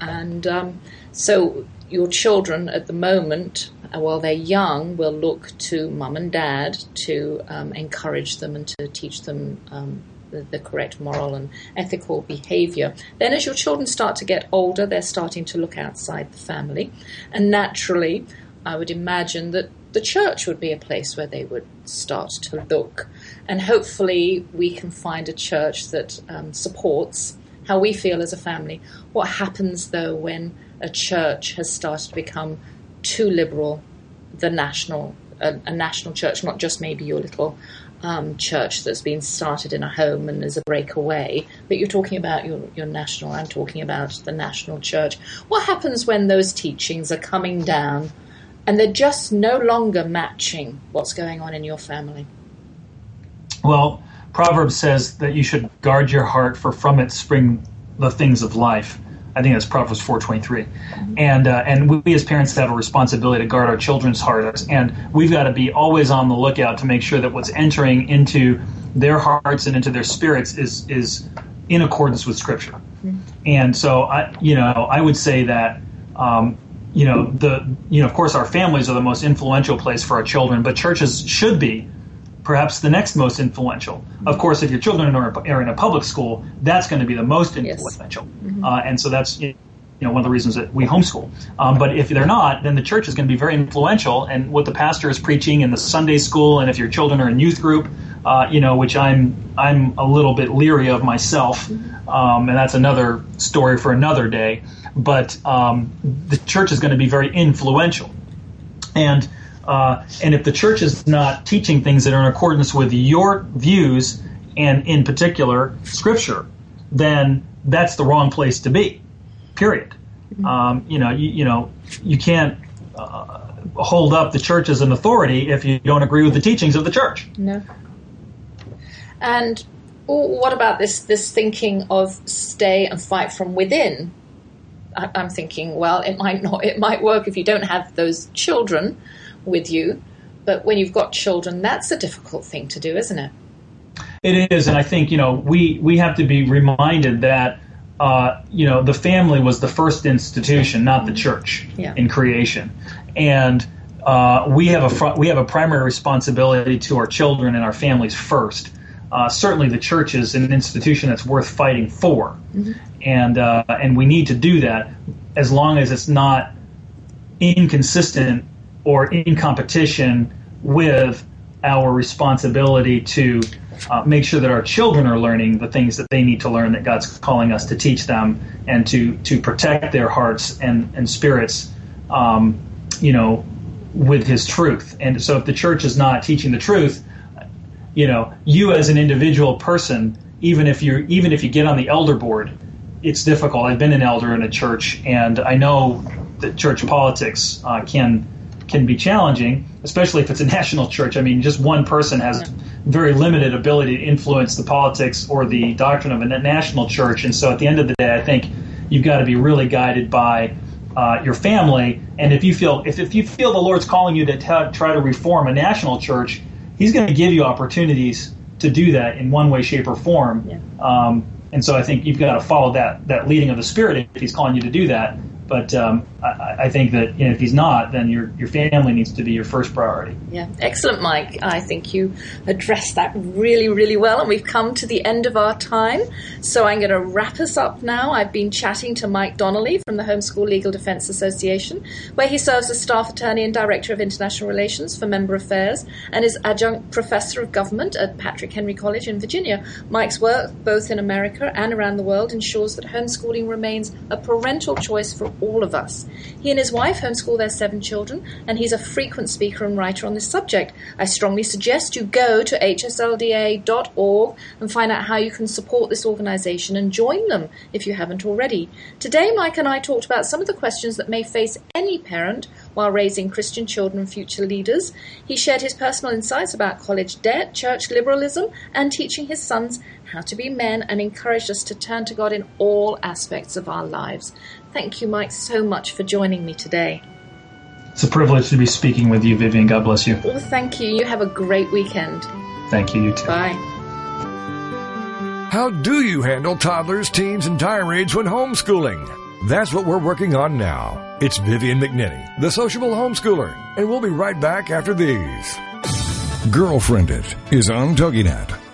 And um, so your children at the moment, uh, while they're young, will look to mum and dad to um, encourage them and to teach them um, the, the, correct moral and ethical behavior. Then, as your children start to get older, they're starting to look outside the family. And naturally, I would imagine that the church would be a place where they would start to look. And hopefully, we can find a church that um, supports how we feel as a family. What happens, though, when a church has started to become too liberal, the national, a, a national church, not just maybe your little um, church that's been started in a home and is a breakaway, but you're talking about your, your national, I'm talking about the national church. What happens when those teachings are coming down and they're just no longer matching what's going on in your family? Well, Proverbs says that you should guard your heart, for from it spring the things of life. I think that's Proverbs 4:23, and uh, and we as parents have a responsibility to guard our children's hearts, and we've got to be always on the lookout to make sure that what's entering into their hearts and into their spirits is is in accordance with Scripture. Mm-hmm. And so, I you know I would say that. Um, you know the you know of course our families are the most influential place for our children, but churches should be perhaps the next most influential. Of course, if your children are, are in a public school, that's going to be the most influential. Yes. Mm-hmm. Uh, and so that's you know one of the reasons that we homeschool. Um, but if they're not, then the church is going to be very influential. And what the pastor is preaching in the Sunday school, and if your children are in youth group, uh, you know, which I'm I'm a little bit leery of myself, mm-hmm. um, and that's another story for another day. But um, the church is going to be very influential, and uh, and if the church is not teaching things that are in accordance with your views and, in particular, Scripture, then that's the wrong place to be. Period. Mm-hmm. Um, you know, you, you, know, you can't uh, hold up the church as an authority if you don't agree with the teachings of the church. No. And what about this this thinking of stay and fight from within? I'm thinking, well, it might not. It might work if you don't have those children with you. But when you've got children, that's a difficult thing to do, isn't it? It is, and I think you know we we have to be reminded that uh, you know the family was the first institution, not the church, yeah. in creation, and uh, we have a fr- we have a primary responsibility to our children and our families first. Uh, certainly, the church is an institution that's worth fighting for, mm-hmm. And uh, and we need to do that as long as it's not inconsistent or in competition with our responsibility to uh, make sure that our children are learning the things that they need to learn that God's calling us to teach them and to to protect their hearts and and spirits, um, you know, with His truth. And so, if the church is not teaching the truth, you know, you as an individual person, even if you're even if you get on the elder board, it's difficult. I've been an elder in a church, and I know that church politics uh, can can be challenging, especially if it's a national church. I mean, just one person has very limited ability to influence the politics or the doctrine of a national church. And so at the end of the day, I think you've got to be really guided by uh, your family. And if you feel if, if you feel the Lord's calling you to t- try to reform a national church, He's going to give you opportunities to do that in one way, shape, or form. Yeah. Um, and so I think you've got to follow that that leading of the Spirit if He's calling you to do that. But um, I, I, think that you know, if he's not, then your your family needs to be your first priority. Yeah, excellent, Mike. I think you addressed that really, really well, and we've come to the end of our time. So I'm going to wrap us up now. I've been chatting to Mike Donnelly from the Homeschool Legal Defense Association, where he serves as staff attorney and director of international relations for Member Affairs, and is adjunct professor of government at Patrick Henry College in Virginia. Mike's work, both in America and around the world, ensures that homeschooling remains a parental choice for all of us. He and his wife homeschool their seven children, and he's a frequent speaker and writer on this subject. I strongly suggest you go to hslda.org and find out how you can support this organization and join them if you haven't already. Today, Mike and I talked about some of the questions that may face any parent while raising Christian children and future leaders. He shared his personal insights about college debt, church liberalism, and teaching his sons how to be men and encouraged us to turn to God in all aspects of our lives. Thank you, Mike, so much for joining me today. It's a privilege to be speaking with you, Vivian. God bless you. Well, thank you. You have a great weekend. Thank you. You too. Bye. How do you handle toddlers, teens, and tirades when homeschooling? That's what we're working on now. It's Vivian McNinney, the sociable homeschooler, and we'll be right back after these. Girlfriend It is on TogiNet.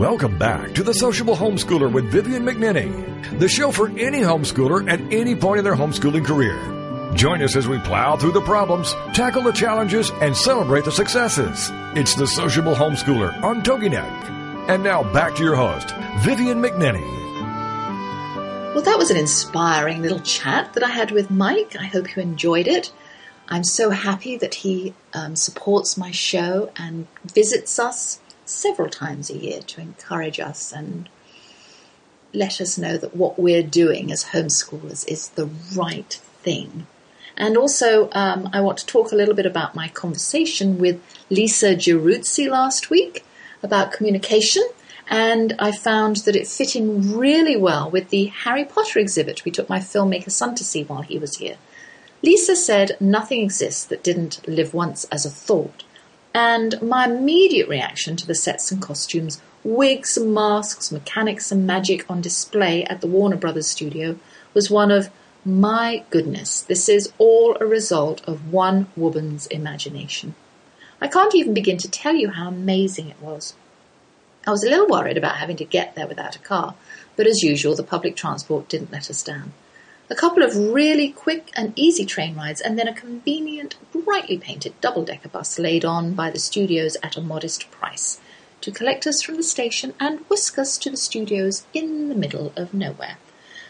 Welcome back to The Sociable Homeschooler with Vivian McNinney, the show for any homeschooler at any point in their homeschooling career. Join us as we plow through the problems, tackle the challenges, and celebrate the successes. It's The Sociable Homeschooler on TogiNet. And now back to your host, Vivian McNinney. Well, that was an inspiring little chat that I had with Mike. I hope you enjoyed it. I'm so happy that he um, supports my show and visits us several times a year to encourage us and let us know that what we're doing as homeschoolers is the right thing. And also, um, I want to talk a little bit about my conversation with Lisa Giruzzi last week about communication. And I found that it fit in really well with the Harry Potter exhibit we took my filmmaker son to see while he was here. Lisa said nothing exists that didn't live once as a thought. And my immediate reaction to the sets and costumes, wigs and masks, mechanics and magic on display at the Warner Brothers studio was one of, my goodness, this is all a result of one woman's imagination. I can't even begin to tell you how amazing it was. I was a little worried about having to get there without a car, but as usual, the public transport didn't let us down a couple of really quick and easy train rides, and then a convenient, brightly painted double decker bus laid on by the studios at a modest price to collect us from the station and whisk us to the studios in the middle of nowhere.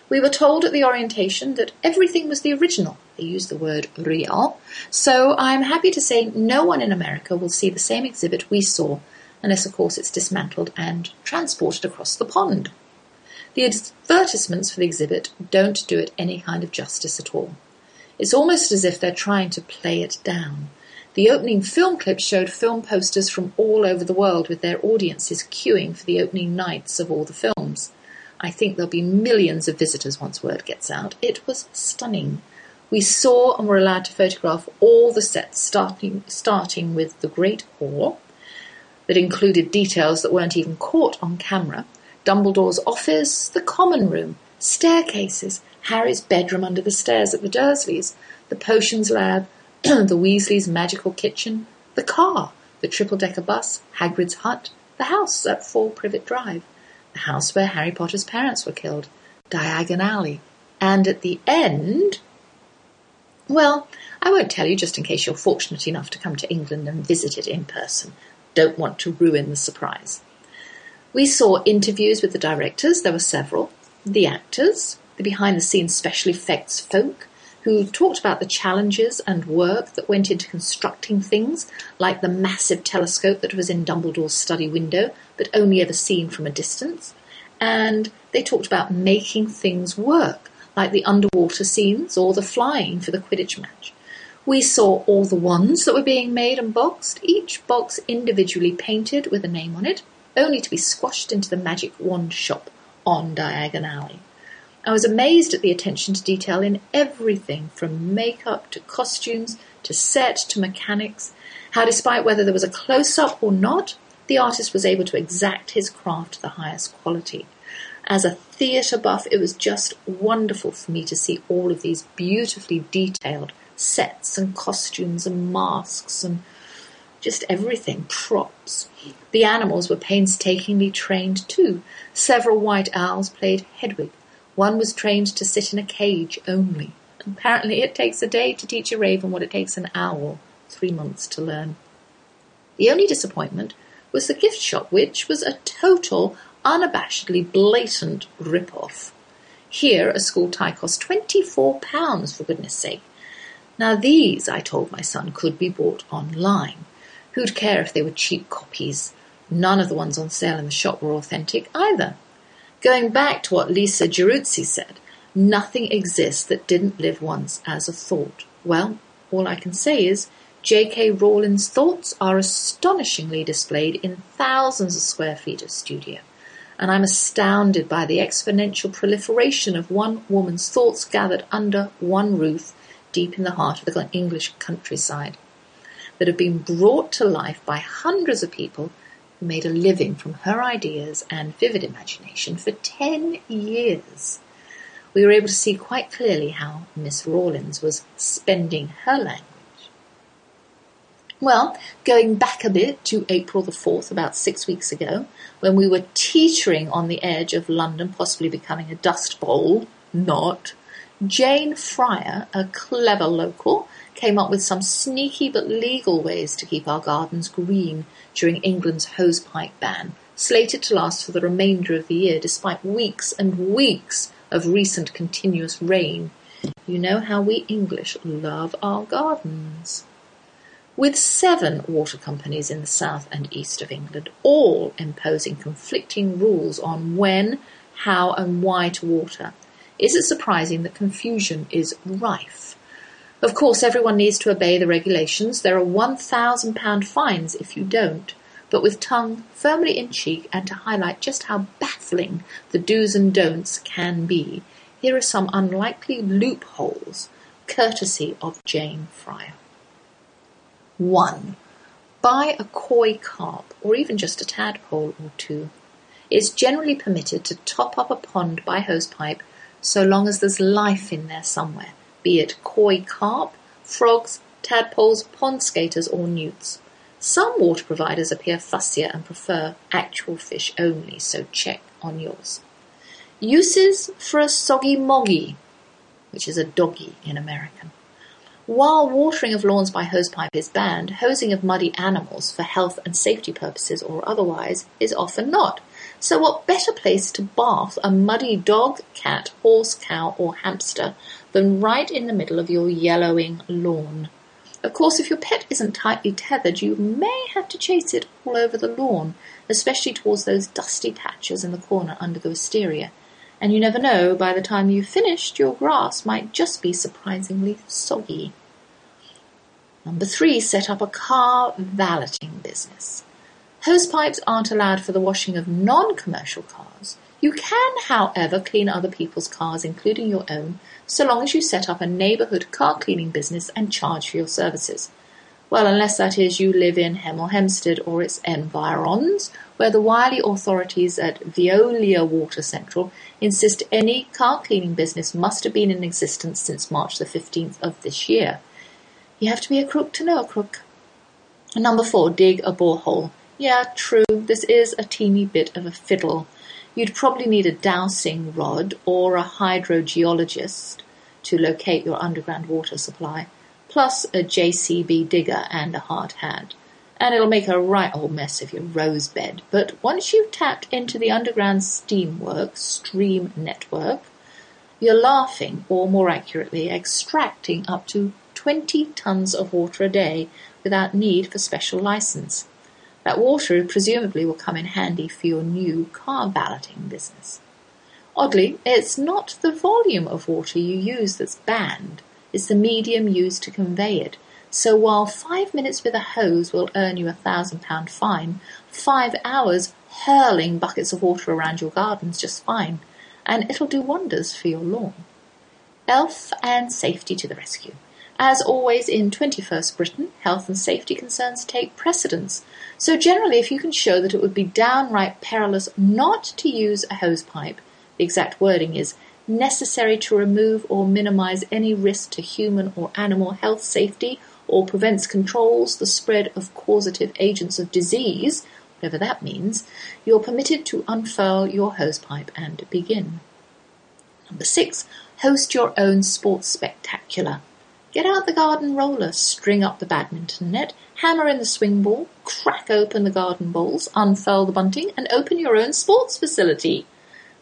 We were told at the orientation that everything was the original. They used the word real. So I'm happy to say no one in America will see the same exhibit we saw, unless, of course, it's dismantled and transported across the pond. The advertisements for the exhibit don't do it any kind of justice at all. It's almost as if they're trying to play it down. The opening film clips showed film posters from all over the world with their audiences queuing for the opening nights of all the films. I think there'll be millions of visitors once word gets out. It was stunning. We saw and were allowed to photograph all the sets, starting, starting with the Great Hall, that included details that weren't even caught on camera, Dumbledore's office, the common room, staircases, Harry's bedroom under the stairs at the Dursleys, the potions lab, the Weasleys' magical kitchen, the car, the triple-decker bus, Hagrid's hut, the house at Four Privet Drive, the house where Harry Potter's parents were killed, Diagon Alley, and at the end, well, I won't tell you just in case you're fortunate enough to come to England and visit it in person. Don't want to ruin the surprise. We saw interviews with the directors, there were several, the actors, the behind the scenes special effects folk, who talked about the challenges and work that went into constructing things, like the massive telescope that was in Dumbledore's study window, but only ever seen from a distance. And they talked about making things work, like the underwater scenes or the flying for the Quidditch match. We saw all the ones that were being made and boxed, each box individually painted with a name on it, only to be squashed into the magic wand shop on Diagon Alley. I was amazed at the attention to detail in everything from makeup to costumes to set to mechanics, how despite whether there was a close up or not, the artist was able to exact his craft to the highest quality. As a theatre buff, it was just wonderful for me to see all of these beautifully detailed sets and costumes and masks and just everything, props. The animals were painstakingly trained too. Several white owls played Hedwig. One was trained to sit in a cage only. Apparently, it takes a day to teach a raven what it takes an owl three months to learn. The only disappointment was the gift shop, which was a total, unabashedly blatant rip-off. Here, a school tie cost £24, for goodness sake. Now, these, I told my son, could be bought online. Who'd care if they were cheap copies? None of the ones on sale in the shop were authentic either. Going back to what Lisa Giruzzi said, nothing exists that didn't live once as a thought. Well, all I can say is J.K. Rowling's thoughts are astonishingly displayed in thousands of square feet of studio, and I'm astounded by the exponential proliferation of one woman's thoughts gathered under one roof deep in the heart of the English countryside that have been brought to life by hundreds of people who made a living from her ideas and vivid imagination for 10 years. We were able to see quite clearly how Miss Rawlins was spending her language. Well, going back a bit to April the 4th, about six weeks ago, when we were teetering on the edge of London possibly becoming a dust bowl, not, Jane Fryer, a clever local, came up with some sneaky but legal ways to keep our gardens green during England's hosepipe ban, slated to last for the remainder of the year despite weeks and weeks of recent continuous rain. You know how we English love our gardens. With seven water companies in the south and east of England, all imposing conflicting rules on when, how, and why to water, is it surprising that confusion is rife? Of course, everyone needs to obey the regulations. There are £1,000 fines if you don't. But with tongue firmly in cheek and to highlight just how baffling the do's and don'ts can be, here are some unlikely loopholes, courtesy of Jane Fryer. 1. Buy a koi carp, or even just a tadpole or two. It's generally permitted to top up a pond by hosepipe so long as there's life in there somewhere be it koi carp, frogs, tadpoles, pond skaters, or newts. Some water providers appear fussier and prefer actual fish only, so check on yours. Uses for a soggy moggy, which is a doggy in American. While watering of lawns by hosepipe is banned, hosing of muddy animals for health and safety purposes or otherwise is often not. So what better place to bath a muddy dog, cat, horse, cow, or hamster than right in the middle of your yellowing lawn? Of course, if your pet isn't tightly tethered, you may have to chase it all over the lawn, especially towards those dusty patches in the corner under the wisteria. And you never know, by the time you've finished, your grass might just be surprisingly soggy. Number three, set up a car valeting business. Hosepipes aren't allowed for the washing of non-commercial cars. You can, however, clean other people's cars, including your own, so long as you set up a neighbourhood car cleaning business and charge for your services. Well, unless that is you live in Hemel Hempstead or its environs, where the wily authorities at Veolia Water Central insist any car cleaning business must have been in existence since March the 15th of this year. You have to be a crook to know a crook. Number four, dig a borehole. Yeah, true, this is a teeny bit of a fiddle. You'd probably need a dowsing rod or a hydrogeologist to locate your underground water supply, plus a JCB digger and a hard hat. And it'll make a right old mess of your rose bed. But once you've tapped into the underground steamworks stream network, you're laughing, or more accurately, extracting up to 20 tons of water a day without need for special license. That water presumably will come in handy for your new car balloting business. Oddly, it's not the volume of water you use that's banned, it's the medium used to convey it. So while five minutes with a hose will earn you a thousand pound fine, five hours hurling buckets of water around your garden's just fine, and it'll do wonders for your lawn. Health and safety to the rescue. As always in 21st Britain, health and safety concerns take precedence. So generally, if you can show that it would be downright perilous not to use a hose pipe, the exact wording is necessary to remove or minimize any risk to human or animal health safety or prevents controls the spread of causative agents of disease, whatever that means, you're permitted to unfurl your hose pipe and begin. Number six, host your own sports spectacular. Get out the garden roller, string up the badminton net, hammer in the swing ball, crack open the garden bowls, unfurl the bunting, and open your own sports facility.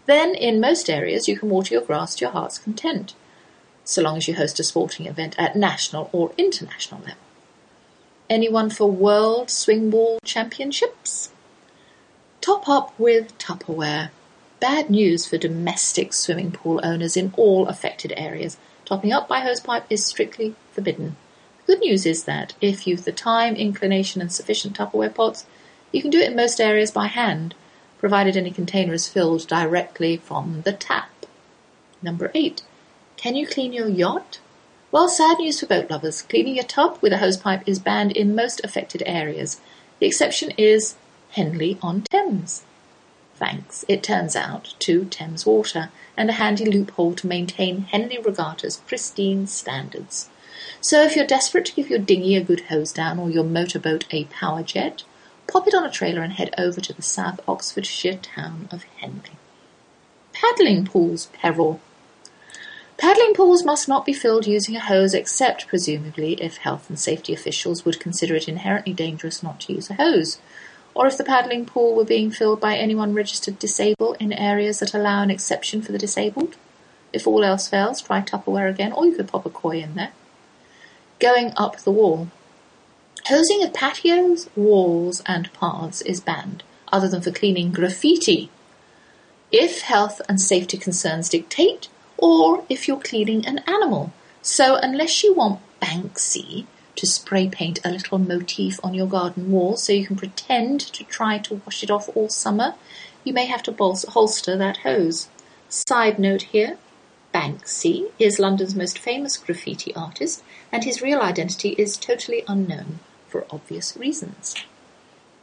Then, in most areas, you can water your grass to your heart's content, so long as you host a sporting event at national or international level. Anyone for World Swing Ball Championships? Top up with Tupperware. Bad news for domestic swimming pool owners in all affected areas. Topping up by hosepipe is strictly forbidden. The good news is that if you've the time, inclination, and sufficient Tupperware pots, you can do it in most areas by hand, provided any container is filled directly from the tap. Number eight. Can you clean your yacht? Well, sad news for boat lovers. Cleaning your tub with a hosepipe is banned in most affected areas. The exception is Henley on Thames. Thanks, it turns out, to Thames Water and a handy loophole to maintain Henley Regatta's pristine standards. So if you're desperate to give your dinghy a good hose down or your motorboat a power jet, pop it on a trailer and head over to the South Oxfordshire town of Henley. Paddling pools peril. Paddling pools must not be filled using a hose except, presumably, if health and safety officials would consider it inherently dangerous not to use a hose, or if the paddling pool were being filled by anyone registered disabled in areas that allow an exception for the disabled. If all else fails, try Tupperware again, or you could pop a koi in there. Going up the wall. Hosing of patios, walls, and paths is banned, other than for cleaning graffiti. If health and safety concerns dictate, or if you're cleaning an animal. So, unless you want Banksy to spray paint a little motif on your garden wall so you can pretend to try to wash it off all summer, you may have to holster that hose. Side note here Banksy is London's most famous graffiti artist, and his real identity is totally unknown for obvious reasons.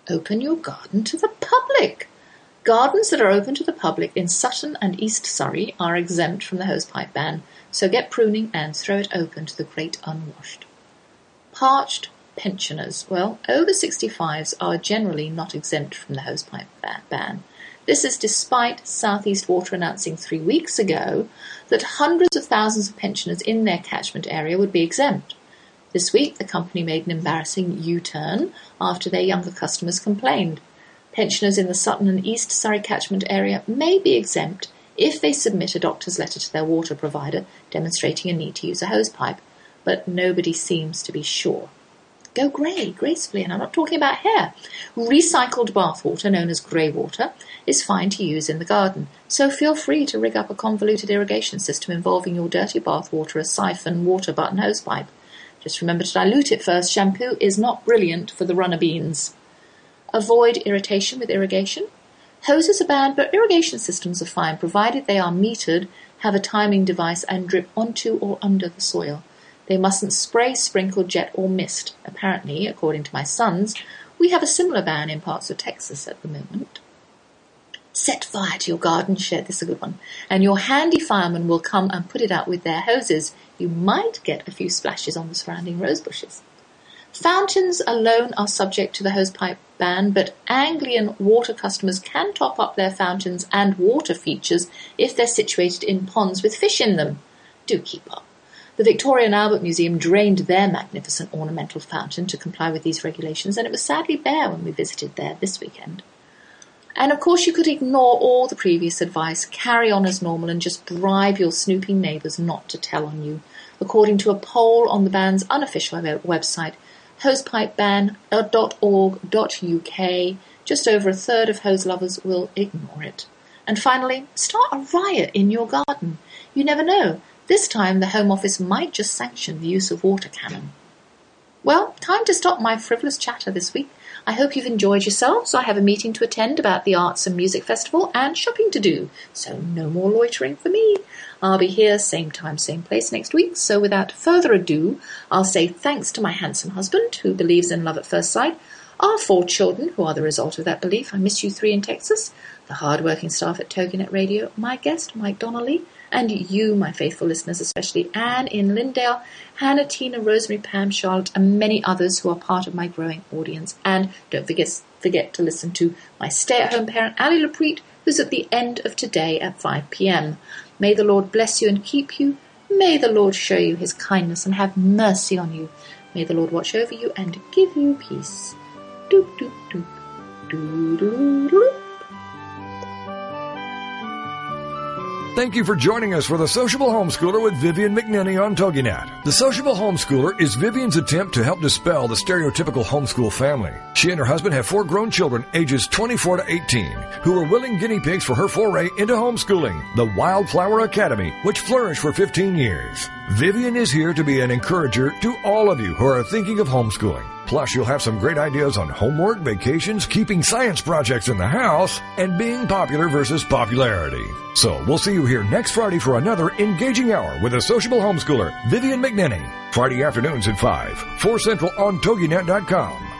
Open your garden to the public. Gardens that are open to the public in Sutton and East Surrey are exempt from the hosepipe ban, so get pruning and throw it open to the great unwashed. Parched pensioners. Well, over 65s are generally not exempt from the hosepipe ban. This is despite South East Water announcing three weeks ago that hundreds of thousands of pensioners in their catchment area would be exempt. This week, the company made an embarrassing U-turn after their younger customers complained. Pensioners in the Sutton and East Surrey catchment area may be exempt if they submit a doctor's letter to their water provider demonstrating a need to use a hosepipe, but nobody seems to be sure. Go grey gracefully, and I'm not talking about hair. Recycled bathwater, known as grey water, is fine to use in the garden, so feel free to rig up a convoluted irrigation system involving your dirty bathwater, a siphon, water butt, button, hosepipe. Just remember to dilute it first. Shampoo is not brilliant for the runner beans. Avoid irritation with irrigation. Hoses are banned, but irrigation systems are fine provided they are metered, have a timing device, and drip onto or under the soil. They mustn't spray, sprinkle, jet, or mist. Apparently, according to my sons, we have a similar ban in parts of Texas at the moment. Set fire to your garden shed, this is a good one, and your handy firemen will come and put it out with their hoses you might get a few splashes on the surrounding rose bushes. Fountains alone are subject to the hosepipe ban, but Anglian water customers can top up their fountains and water features if they're situated in ponds with fish in them. Do keep up. The Victoria and Albert Museum drained their magnificent ornamental fountain to comply with these regulations, and it was sadly bare when we visited there this weekend. And of course, you could ignore all the previous advice, carry on as normal, and just bribe your snooping neighbours not to tell on you. According to a poll on the band's unofficial website, hosepipeban.org.uk, just over a third of hose lovers will ignore it. And finally, start a riot in your garden. You never know. This time, the Home Office might just sanction the use of water cannon. Well, time to stop my frivolous chatter this week. I hope you've enjoyed yourselves. I have a meeting to attend about the Arts and Music Festival and shopping to do, so no more loitering for me. I'll be here same time, same place next week. So without further ado, I'll say thanks to my handsome husband who believes in love at first sight, our four children who are the result of that belief. I miss you three in Texas, the hard-working staff at Toginet Radio, my guest, Mike Donnelly, and you, my faithful listeners, especially Anne in Lindale, Hannah, Tina, Rosemary, Pam, Charlotte, and many others who are part of my growing audience. And don't forget, forget to listen to my stay-at-home parent, Ali Lapreet, who's at the end of today at 5 p.m. May the Lord bless you and keep you. May the Lord show you his kindness and have mercy on you. May the Lord watch over you and give you peace. Doop, doop, doop. Doop, Thank you for joining us for the Sociable Homeschooler with Vivian McNinney on TogiNet. The Sociable Homeschooler is Vivian's attempt to help dispel the stereotypical homeschool family. She and her husband have four grown children ages 24 to 18 who are willing guinea pigs for her foray into homeschooling, the Wildflower Academy, which flourished for 15 years. Vivian is here to be an encourager to all of you who are thinking of homeschooling. Plus, you'll have some great ideas on homework, vacations, keeping science projects in the house, and being popular versus popularity. So, we'll see you here next Friday for another engaging hour with a sociable homeschooler, Vivian McNinney. Friday afternoons at 5, 4 Central on TogiNet.com.